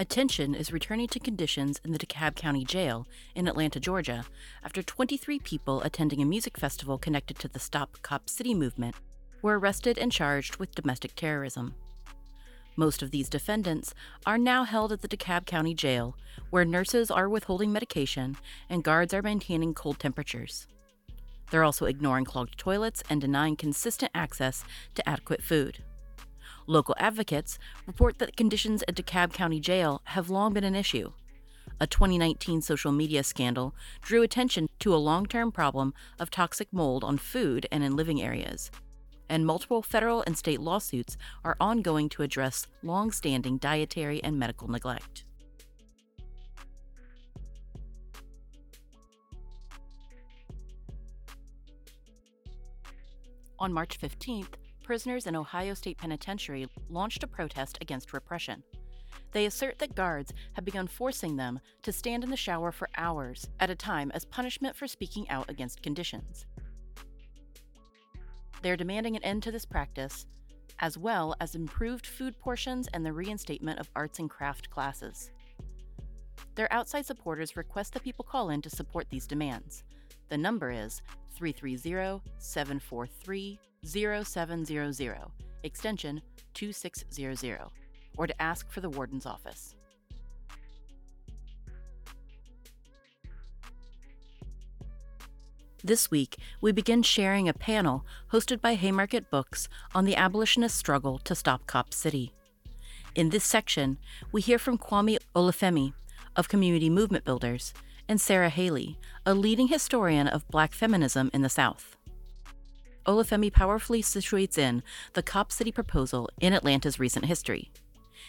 Attention is returning to conditions in the DeKalb County Jail in Atlanta, Georgia, after 23 people attending a music festival connected to the Stop Cop City movement were arrested and charged with domestic terrorism. Most of these defendants are now held at the DeKalb County Jail, where nurses are withholding medication and guards are maintaining cold temperatures. They're also ignoring clogged toilets and denying consistent access to adequate food. Local advocates report that conditions at DeKalb County Jail have long been an issue. A 2019 social media scandal drew attention to a long term problem of toxic mold on food and in living areas. And multiple federal and state lawsuits are ongoing to address long standing dietary and medical neglect. On March 15th, prisoners in Ohio State Penitentiary launched a protest against repression. They assert that guards have begun forcing them to stand in the shower for hours at a time as punishment for speaking out against conditions. They're demanding an end to this practice, as well as improved food portions and the reinstatement of arts and craft classes. Their outside supporters request that people call in to support these demands. The number is 330 743 0700, extension 2600, or to ask for the warden's office. This week, we begin sharing a panel hosted by Haymarket Books on the abolitionist struggle to stop Cop City. In this section, we hear from Kwame Olufemi of Community Movement Builders and Sarah Haley, a leading historian of black feminism in the South. Olufemi powerfully situates in the Cop City proposal in Atlanta's recent history.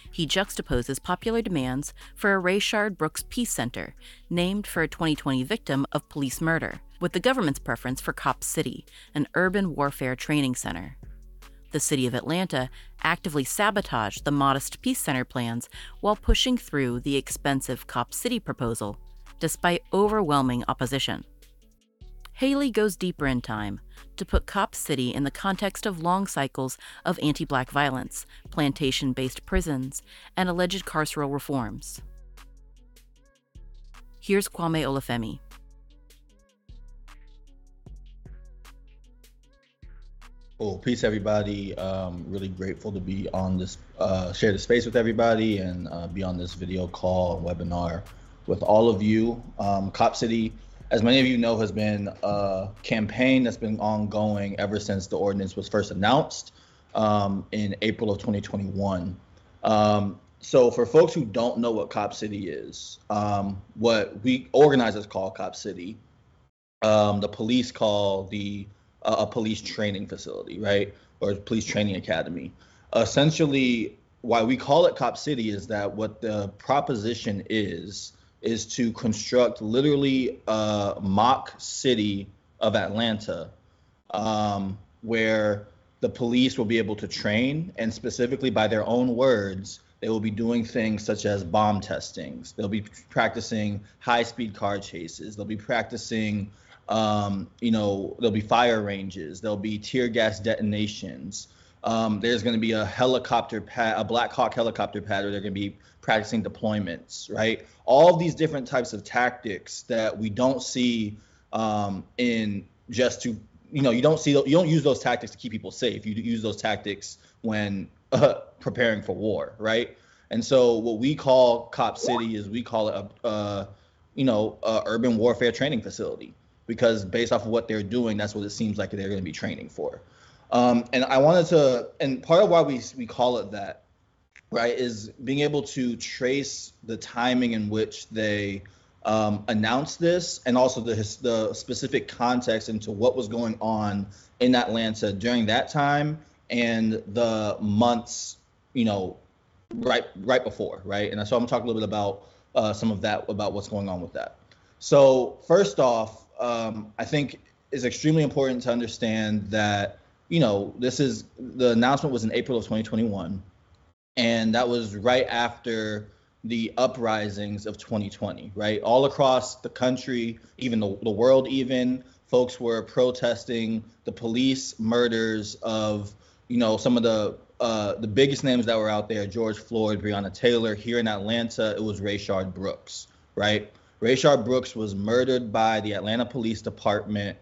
He juxtaposes popular demands for a Rayshard Brooks Peace Center, named for a 2020 victim of police murder, with the government's preference for Cop City, an urban warfare training center. The city of Atlanta actively sabotaged the modest Peace Center plans while pushing through the expensive Cop City proposal, despite overwhelming opposition. Haley goes deeper in time to put Cop City in the context of long cycles of anti black violence, plantation based prisons, and alleged carceral reforms. Here's Kwame Olufemi. Well, peace, everybody. Um, really grateful to be on this, uh, share the space with everybody, and uh, be on this video call webinar with all of you. Um, Cop City as many of you know, has been a campaign that's been ongoing ever since the ordinance was first announced um, in April of 2021. Um, so, for folks who don't know what Cop City is, um, what we organizers call Cop City, um, the police call the uh, a police training facility, right, or police training academy. Essentially, why we call it Cop City is that what the proposition is is to construct literally a mock city of Atlanta um, where the police will be able to train and specifically by their own words they will be doing things such as bomb testings. They'll be practicing high speed car chases. They'll be practicing um, you know there'll be fire ranges. There'll be tear gas detonations um, there's going to be a helicopter pad, a Black Hawk helicopter pad, they're going to be practicing deployments, right? All these different types of tactics that we don't see um, in just to, you know, you don't see, you don't use those tactics to keep people safe. You use those tactics when uh, preparing for war, right? And so what we call Cop City is we call it a, uh, you know, a urban warfare training facility because based off of what they're doing, that's what it seems like they're going to be training for. Um, and I wanted to, and part of why we we call it that, right, is being able to trace the timing in which they um, announced this, and also the the specific context into what was going on in Atlanta during that time, and the months, you know, right right before, right? And so I'm gonna talk a little bit about uh, some of that about what's going on with that. So first off, um, I think it's extremely important to understand that you know this is the announcement was in April of 2021, and that was right after the uprisings of 2020, right? All across the country, even the, the world, even folks were protesting the police murders of you know some of the uh, the biggest names that were out there: George Floyd, Breonna Taylor. Here in Atlanta, it was Rayshard Brooks, right? Rayshard Brooks was murdered by the Atlanta Police Department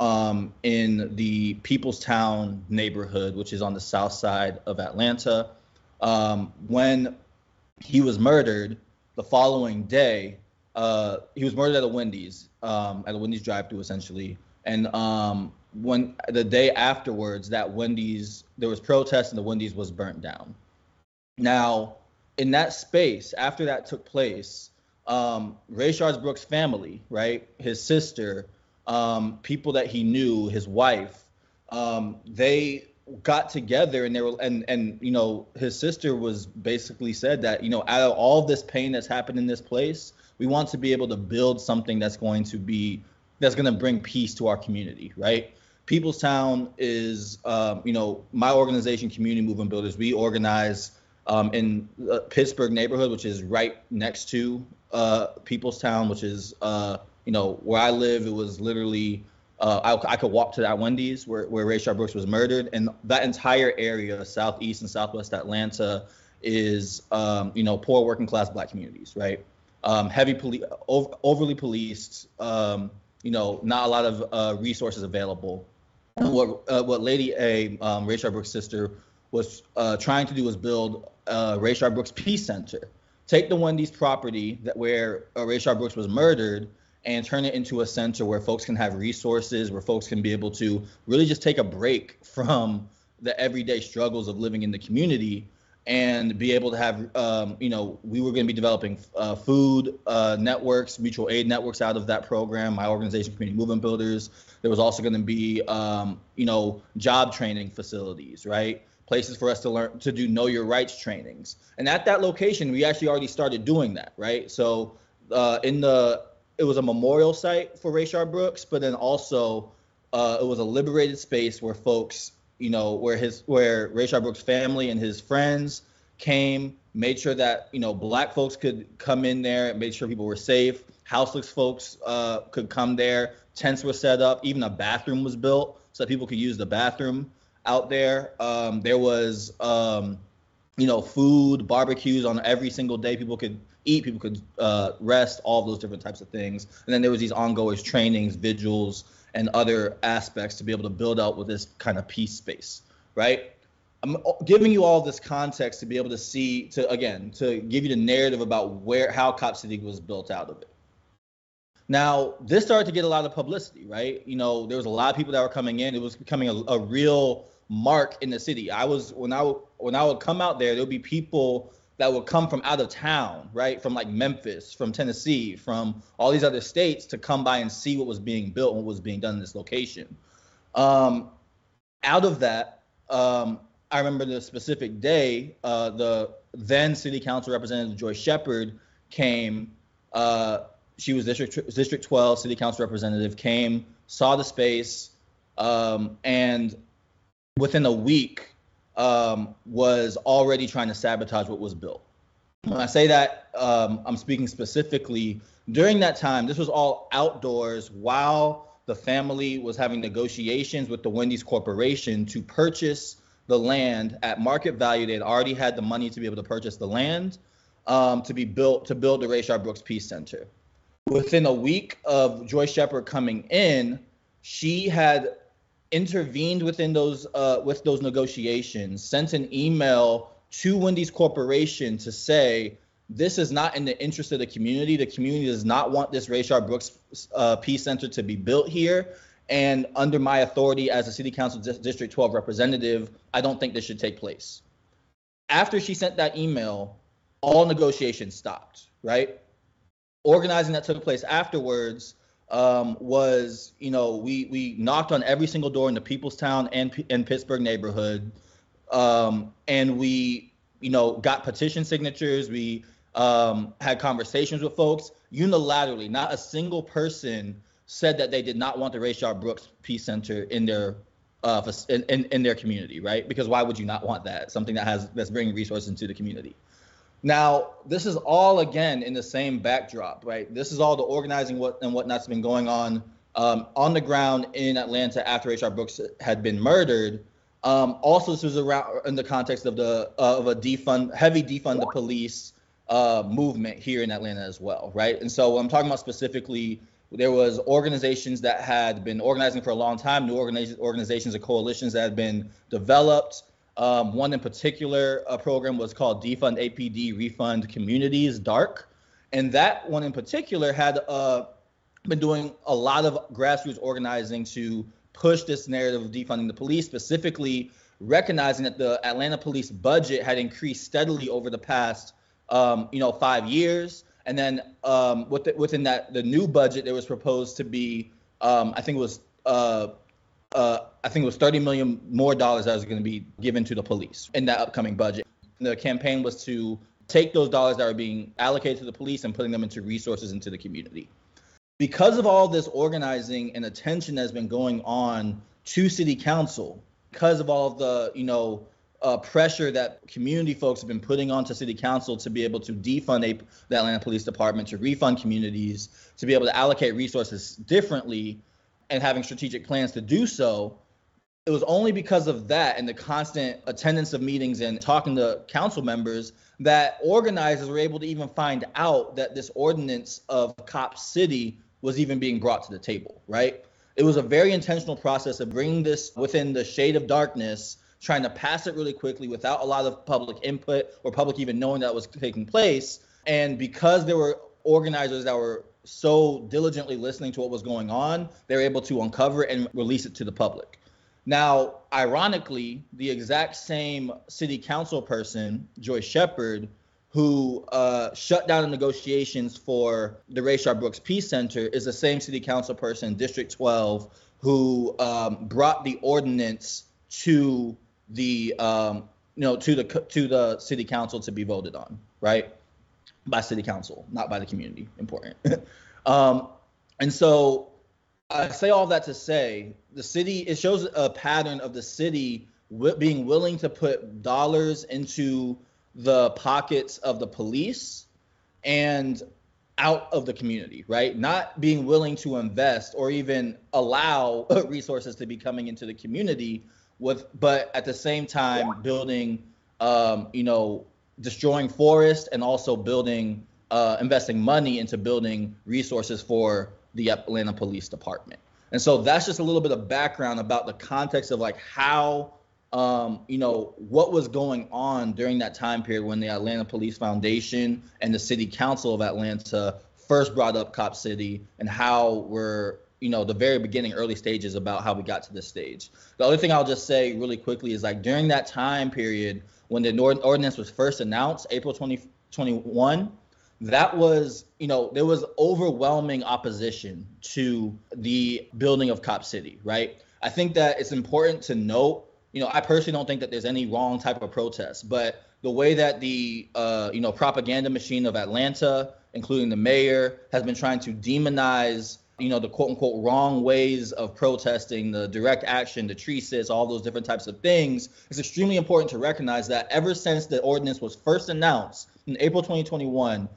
um, in the Peoplestown neighborhood, which is on the south side of Atlanta. Um, when he was murdered, the following day, uh, he was murdered at a Wendy's, um, at a Wendy's drive-through, essentially. And um, when the day afterwards, that Wendy's there was protest and the Wendy's was burnt down. Now, in that space, after that took place, um, Rayshard Brooks' family, right, his sister, um, people that he knew, his wife, um, they got together and they were and and you know his sister was basically said that you know out of all this pain that's happened in this place, we want to be able to build something that's going to be that's going to bring peace to our community, right? Peoplestown is, um, you know, my organization, Community Movement Builders. We organize um, in the Pittsburgh neighborhood, which is right next to uh, Peoplestown, which is, uh, you know, where I live. It was literally, uh, I, I, could walk to that Wendy's where, where Rayshard Brooks was murdered. And that entire area, southeast and southwest Atlanta, is, um, you know, poor working class black communities, right? Um, heavy police, over, overly policed, um, you know, not a lot of uh, resources available And what uh, what Lady A, um, Rayshard Brooks' sister, was uh, trying to do was build uh, Rayshard Brooks Peace Center. Take the Wendy's property that where uh, Rayshard Brooks was murdered and turn it into a center where folks can have resources, where folks can be able to really just take a break from the everyday struggles of living in the community and be able to have, um, you know, we were going to be developing uh, food uh, networks, mutual aid networks out of that program. My organization, Community Movement Builders. There was also going to be, um, you know, job training facilities, right? Places for us to learn to do know your rights trainings. And at that location, we actually already started doing that, right? So uh, in the, it was a memorial site for Rayshard Brooks, but then also uh, it was a liberated space where folks you know, where his where Rayshard Brooks' family and his friends came, made sure that you know black folks could come in there, made sure people were safe. Houseless folks uh, could come there. Tents were set up. Even a bathroom was built so that people could use the bathroom out there. Um, there was, um, you know, food, barbecues on every single day. People could eat, people could uh, rest, all those different types of things. And then there was these ongoing trainings, vigils, and other aspects to be able to build out with this kind of peace space, right? I'm giving you all this context to be able to see, to again, to give you the narrative about where how Cop City was built out of it. Now, this started to get a lot of publicity, right? You know, there was a lot of people that were coming in. It was becoming a, a real mark in the city. I was when I when I would come out there, there would be people that would come from out of town, right? From like Memphis, from Tennessee, from all these other states to come by and see what was being built and what was being done in this location. Um, out of that, um, I remember the specific day, uh, the then city council representative Joyce Shepard came. Uh, she was district district 12 city council representative came, saw the space, um, and within a week um, was already trying to sabotage what was built. When I say that, um, I'm speaking specifically during that time. This was all outdoors while the family was having negotiations with the Wendy's Corporation to purchase the land at market value. They had already had the money to be able to purchase the land um, to be built to build the Rayshard Brooks Peace Center. Within a week of Joyce Shepard coming in, she had intervened within those uh, with those negotiations, sent an email to Wendy's Corporation to say this is not in the interest of the community. The community does not want this Rayshard Brooks uh, Peace Center to be built here. And under my authority as a City Council District 12 representative, I don't think this should take place. After she sent that email, all negotiations stopped, right? Organizing that took place afterwards um, was, you know, we we knocked on every single door in the Peoplestown and and Pittsburgh neighborhood, um, and we, you know, got petition signatures. We um, had conversations with folks unilaterally. Not a single person said that they did not want the Rayshard Brooks Peace Center in their uh, in, in, in their community, right? Because why would you not want that? Something that has that's bringing resources into the community. Now, this is all again in the same backdrop, right? This is all the organizing what and whatnot's been going on um, on the ground in Atlanta after Rayshard Brooks had been murdered. Um, also, this was around in the context of the uh, of a defund, heavy defund the police uh, movement here in Atlanta as well, right? And so what I'm talking about specifically, there was organizations that had been organizing for a long time, new organizations, organizations and coalitions that had been developed um, one in particular, a program was called Defund APD Refund Communities Dark, and that one in particular had uh, been doing a lot of grassroots organizing to push this narrative of defunding the police, specifically recognizing that the Atlanta police budget had increased steadily over the past, um, you know, five years. And then um, within that, the new budget, there was proposed to be, um, I think it was uh, uh, I think it was 30 million more dollars that was going to be given to the police in that upcoming budget. The campaign was to take those dollars that are being allocated to the police and putting them into resources into the community. Because of all this organizing and attention that's been going on to city council, because of all the, you know, uh, pressure that community folks have been putting onto city council to be able to defund a, the Atlanta Police Department, to refund communities, to be able to allocate resources differently, and having strategic plans to do so. It was only because of that and the constant attendance of meetings and talking to council members that organizers were able to even find out that this ordinance of Cop City was even being brought to the table, right? It was a very intentional process of bringing this within the shade of darkness, trying to pass it really quickly without a lot of public input or public even knowing that was taking place. And because there were organizers that were so diligently listening to what was going on, they were able to uncover and release it to the public. Now, ironically, the exact same city council person, Joyce Shepard, who uh, shut down the negotiations for the Rayshard Brooks Peace Center, is the same city council person, District 12, who um, brought the ordinance to the um, you know to the to the city council to be voted on, right? by city council, not by the community. Important. um, and so I say all that to say the city, it shows a pattern of the city w- being willing to put dollars into the pockets of the police and out of the community, right? Not being willing to invest or even allow resources to be coming into the community with, but at the same time building, um, you know, destroying forests and also building, uh, investing money into building resources for the Atlanta Police Department. And so that's just a little bit of background about the context of like how, um, you know, what was going on during that time period when the Atlanta Police Foundation and the City Council of Atlanta first brought up Cop City and how we're, you know, the very beginning, early stages about how we got to this stage. The other thing I'll just say really quickly is like during that time period, when the ordinance was first announced, April 2021, that was, you know, there was overwhelming opposition to the building of Cop City, right? I think that it's important to note, you know, I personally don't think that there's any wrong type of protest, but the way that the, uh, you know, propaganda machine of Atlanta, including the mayor, has been trying to demonize you know the quote unquote wrong ways of protesting the direct action the tree sits all those different types of things it's extremely important to recognize that ever since the ordinance was first announced in april 2021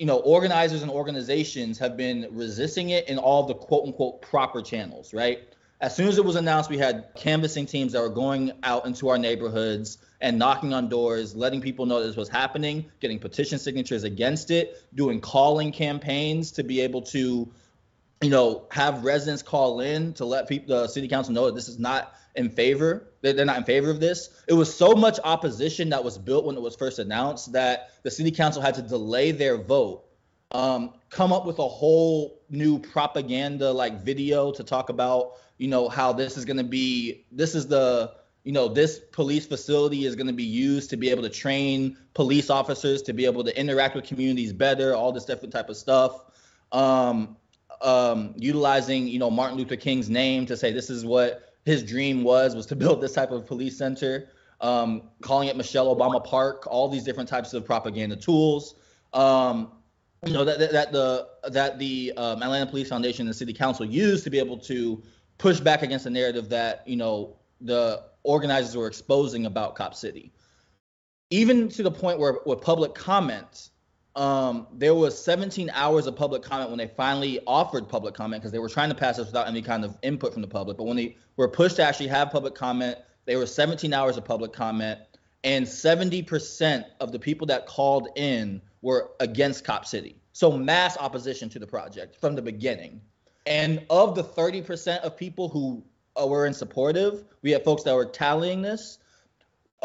you know organizers and organizations have been resisting it in all the quote unquote proper channels right? As soon as it was announced we had canvassing teams that were going out into our neighborhoods and knocking on doors, letting people know this was happening, getting petition signatures against it, doing calling campaigns to be able to, you know, have residents call in to let people, the city council know that this is not in favor. They're not in favor of this. It was so much opposition that was built when it was first announced that the city council had to delay their vote, um, come up with a whole new propaganda like video to talk about, you know, how this is going to be, this is the, you know this police facility is going to be used to be able to train police officers to be able to interact with communities better all this different type of stuff um, um, utilizing, you know, Martin Luther King's name to say this is what his dream was was to build this type of police center. Um, calling it Michelle Obama Park, all these different types of propaganda tools. Um, you know that, that, that the that the um, Atlanta Police Foundation and the City Council used to be able to push back against the narrative that you know the organizers were exposing about Cop City. Even to the point where with public comment, um, there was 17 hours of public comment when they finally offered public comment because they were trying to pass this without any kind of input from the public. But when they were pushed to actually have public comment, there were 17 hours of public comment, and 70% of the people that called in were against Cop City. So mass opposition to the project from the beginning. And of the 30% of people who uh, were in supportive, we had folks that were tallying this.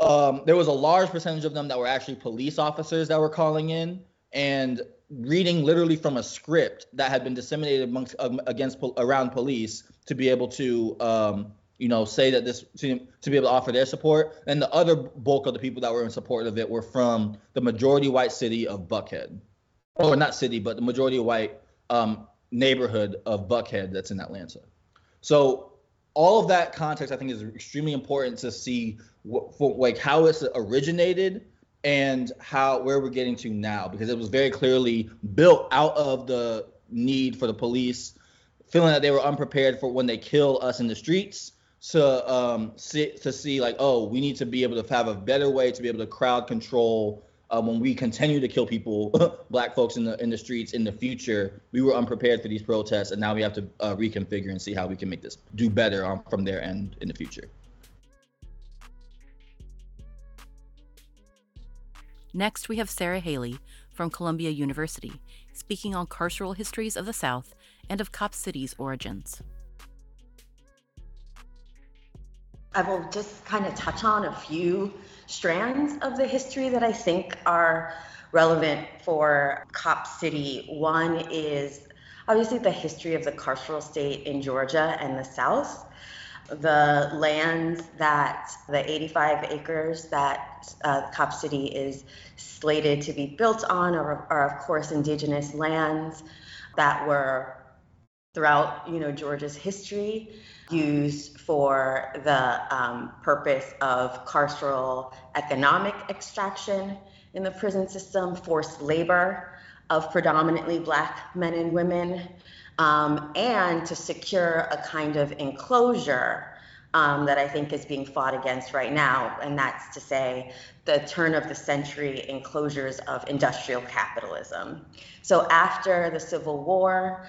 Um, there was a large percentage of them that were actually police officers that were calling in and reading literally from a script that had been disseminated amongst um, against around police to be able to um, you know say that this to, to be able to offer their support. And the other bulk of the people that were in support of it were from the majority white city of buckhead. Or not city but the majority white um, neighborhood of buckhead that's in atlanta. So all of that context i think is extremely important to see what, for, like how it's originated and how where we're getting to now because it was very clearly built out of the need for the police feeling that they were unprepared for when they kill us in the streets to um see, to see like oh we need to be able to have a better way to be able to crowd control uh, when we continue to kill people black folks in the in the streets in the future. We were unprepared for these protests and now we have to uh, reconfigure and see how we can make this do better um, from their end in the future Next, we have Sarah Haley from Columbia University speaking on carceral histories of the South and of Cop City's origins. I will just kind of touch on a few strands of the history that I think are relevant for Cop City. One is obviously the history of the carceral state in Georgia and the South the lands that the 85 acres that uh, Cop City is slated to be built on are, are, of course, indigenous lands that were throughout, you know, Georgia's history used for the um, purpose of carceral economic extraction in the prison system, forced labor of predominantly black men and women, um, and to secure a kind of enclosure um, that I think is being fought against right now, and that's to say the turn of the century enclosures of industrial capitalism. So after the Civil War,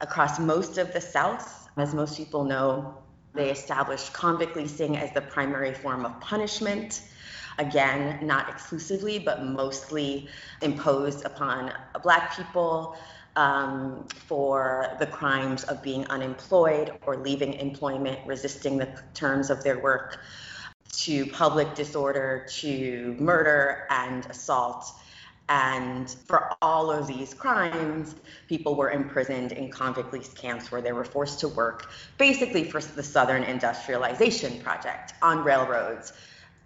across most of the South, as most people know, they established convict leasing as the primary form of punishment. Again, not exclusively, but mostly imposed upon Black people um, for the crimes of being unemployed or leaving employment, resisting the terms of their work, to public disorder, to murder and assault. And for all of these crimes, people were imprisoned in convict lease camps where they were forced to work basically for the Southern Industrialization Project on railroads,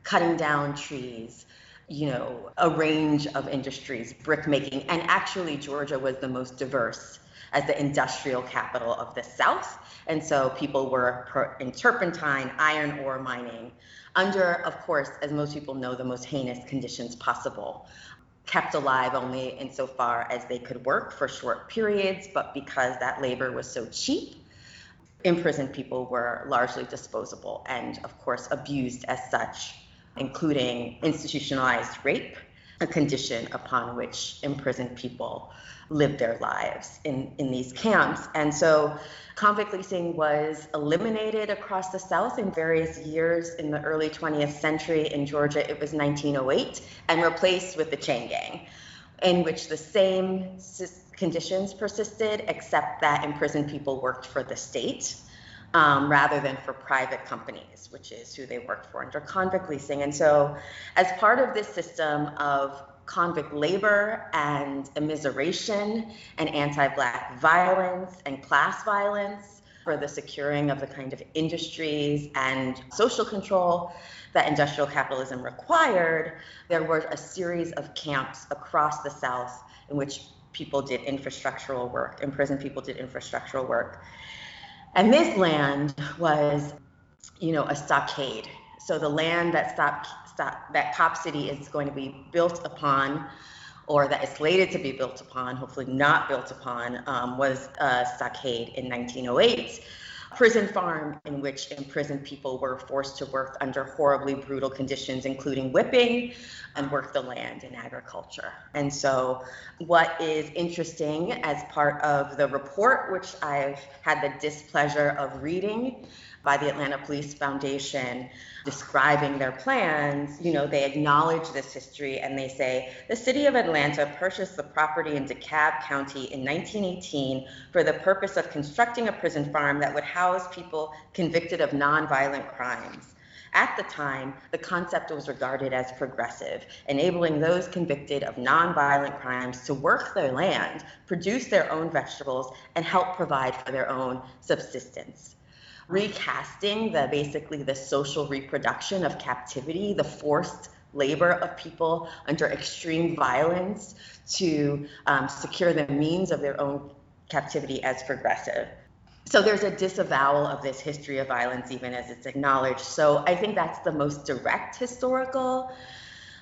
cutting down trees, you know, a range of industries, brick making, and actually Georgia was the most diverse as the industrial capital of the South. And so people were in turpentine, iron ore mining, under, of course, as most people know, the most heinous conditions possible. Kept alive only insofar as they could work for short periods, but because that labor was so cheap, imprisoned people were largely disposable and, of course, abused as such including institutionalized rape, a condition upon which imprisoned people live their lives in, in these camps. And so convict leasing was eliminated across the South in various years in the early 20th century. In Georgia, it was 1908, and replaced with the chain gang, in which the same conditions persisted, except that imprisoned people worked for the state um, rather than for private companies, which is who they work for under convict leasing. And so, as part of this system of convict labor and immiseration and anti Black violence and class violence for the securing of the kind of industries and social control that industrial capitalism required, there were a series of camps across the South in which people did infrastructural work, imprisoned people did infrastructural work. And this land was, you know, a stockade. So the land that stop, stop, that Cop City is going to be built upon, or that is slated to be built upon, hopefully not built upon, um, was a stockade in 1908 prison farm in which imprisoned people were forced to work under horribly brutal conditions, including whipping and work the land in agriculture. And so, what is interesting as part of the report, which I've had the displeasure of reading, by the Atlanta Police Foundation describing their plans, you know, they acknowledge this history and they say the city of Atlanta purchased the property in DeKalb County in 1918 for the purpose of constructing a prison farm that would house people convicted of nonviolent crimes. At the time, the concept was regarded as progressive, enabling those convicted of nonviolent crimes to work their land, produce their own vegetables, and help provide for their own subsistence recasting the basically the social reproduction of captivity, the forced labor of people under extreme violence to um, secure the means of their own captivity as progressive. So there's a disavowal of this history of violence, even as it's acknowledged. So I think that's the most direct historical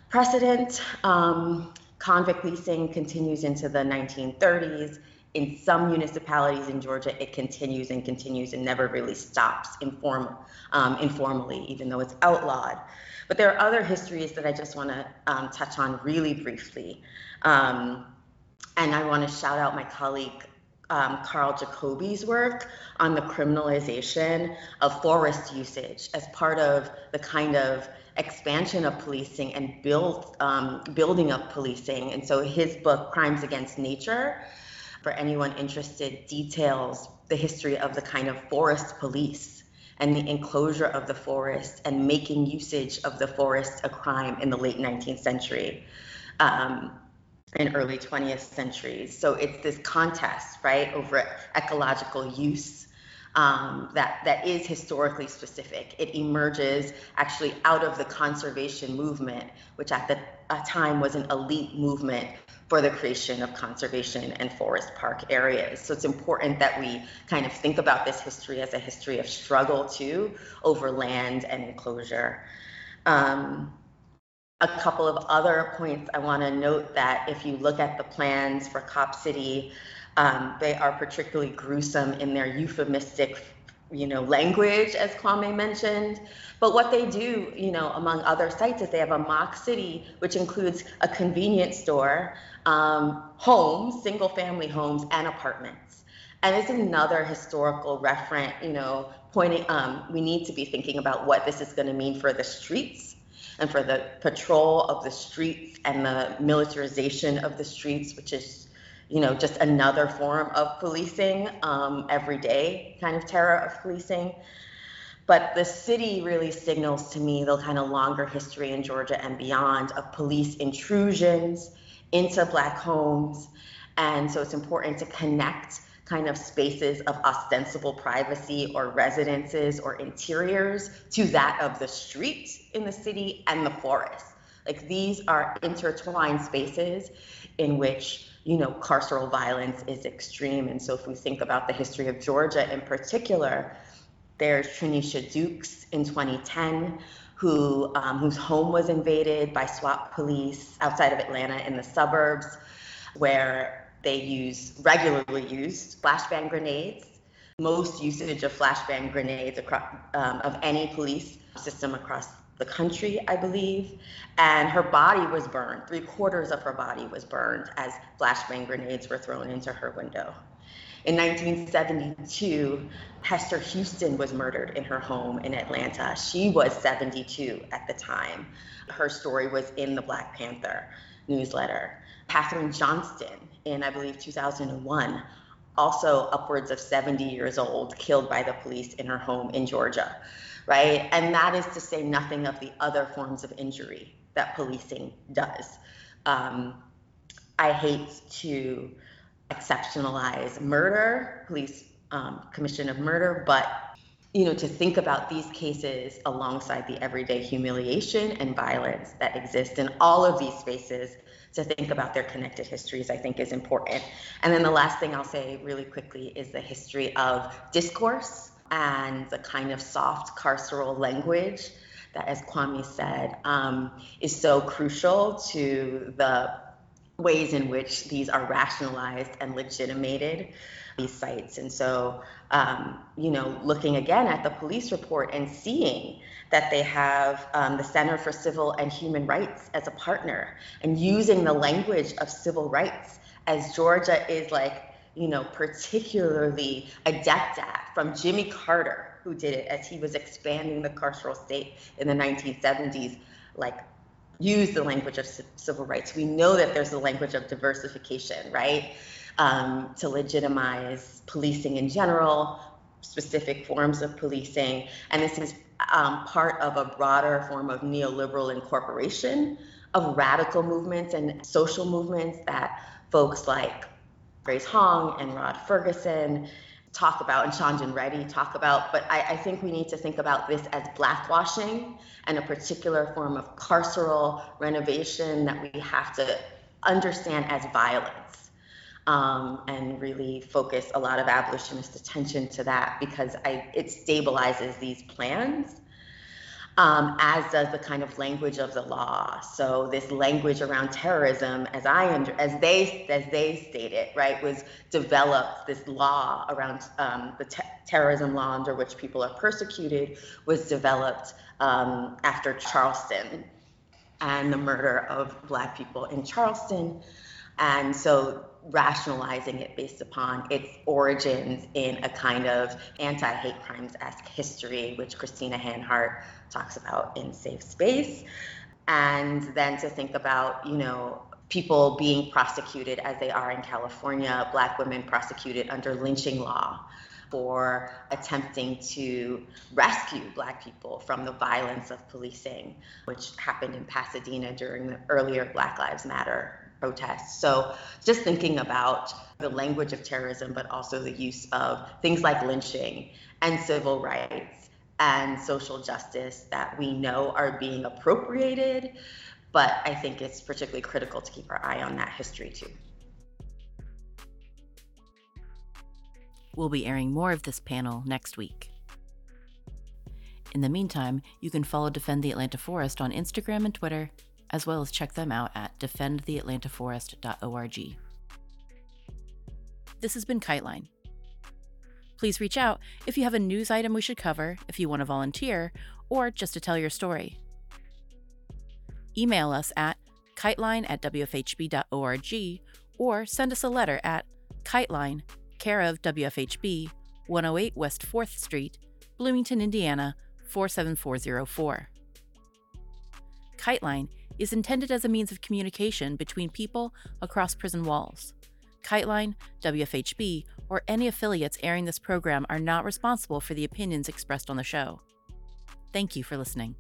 precedent. Um, convict leasing continues into the 1930s in some municipalities in Georgia, it continues and continues and never really stops inform, um, informally, even though it's outlawed. But there are other histories that I just want to um, touch on really briefly. Um, and I want to shout out my colleague um, Karl Jacoby's work on the criminalization of forest usage as part of the kind of expansion of policing and build um, building of policing. And so his book, Crimes Against Nature, for anyone interested, details the history of the kind of forest police and the enclosure of the forest and making usage of the forest a crime in the late 19th century um, and early 20th centuries. So it's this contest, right, over ecological use um, that that is historically specific. It emerges actually out of the conservation movement, which at the time was an elite movement for the creation of conservation and forest park areas. So it's important that we kind of think about this history as a history of struggle too over land and enclosure. Um, a couple of other points I want to note that if you look at the plans for Cop City, um, they are particularly gruesome in their euphemistic you know, language, as Kwame mentioned. But what they do, you know, among other sites, is they have a mock city, which includes a convenience store, um, homes, single family homes, and apartments. And it's another historical referent, you know, pointing, um, we need to be thinking about what this is going to mean for the streets and for the patrol of the streets and the militarization of the streets, which is you know, just another form of policing, um, everyday kind of terror of policing. But the city really signals to me the kind of longer history in Georgia and beyond of police intrusions into Black homes. And so it's important to connect kind of spaces of ostensible privacy or residences or interiors to that of the street in the city and the forest. Like these are intertwined spaces in which you know, carceral violence is extreme. And so if we think about the history of Georgia in particular, there's Trinisha Dukes in 2010, who um, whose home was invaded by SWAT police outside of Atlanta in the suburbs, where they use regularly used flashbang grenades. Most usage of flashbang grenades across, um, of any police system across the country, I believe. And her body was burned. Three quarters of her body was burned as flashbang grenades were thrown into her window. In 1972, Hester Houston was murdered in her home in Atlanta. She was 72 at the time. Her story was in the Black Panther newsletter. Kathryn Johnston, in I believe 2001, also upwards of 70 years old, killed by the police in her home in Georgia right? And that is to say nothing of the other forms of injury that policing does. Um, I hate to exceptionalize murder, police um, commission of murder, but you know, to think about these cases alongside the everyday humiliation and violence that exist in all of these spaces to think about their connected histories, I think is important. And then the last thing I'll say really quickly is the history of discourse and the kind of soft carceral language that, as Kwame said, um, is so crucial to the ways in which these are rationalized and legitimated these sites. And so um, you know looking again at the police report and seeing that they have um, the center for civil and human rights as a partner and using the language of civil rights as georgia is like you know particularly adept at from jimmy carter who did it as he was expanding the carceral state in the 1970s like use the language of civil rights. We know that there's a language of diversification, right? Um, to legitimize policing in general, specific forms of policing. And this is um, part of a broader form of neoliberal incorporation of radical movements and social movements that folks like Grace Hong and Rod Ferguson talk about and Chandan Reddy talk about, but I, I, think we need to think about this as blackwashing and a particular form of carceral renovation that we have to understand as violence um, and really focus a lot of abolitionist attention to that because I, it stabilizes these plans um, as does the kind of language of the law. So this language around terrorism, as I under, as they as they stated, right, was developed. This law around um, the te- terrorism law under which people are persecuted was developed um, after Charleston and the murder of Black people in Charleston. And so rationalizing it based upon its origins in a kind of anti hate crimes esque history, which Christina Hanhardt talks about in Safe Space. And then to think about, you know, people being prosecuted as they are in California, Black women prosecuted under lynching law for attempting to rescue Black people from the violence of policing, which happened in Pasadena during the earlier Black Lives Matter protests. So just thinking about the language of terrorism, but also the use of things like lynching and civil rights and social justice that we know are being appropriated. But I think it's particularly critical to keep our eye on that history too. We'll be airing more of this panel next week. In the meantime, you can follow Defend the Atlanta Forest on Instagram and Twitter as well as check them out at defendtheatlantaforest.org. This has been Kiteline. Please reach out if you have a news item we should cover, if you want to volunteer, or just to tell your story. Email us at kiteline at wfhb.org or send us a letter at kiteline, care of WFHB, 108 West 4th Street, Bloomington, Indiana 47404. Kiteline is intended as a means of communication between people across prison walls. Kiteline, WFHB, or any affiliates airing this program are not responsible for the opinions expressed on the show. Thank you for listening.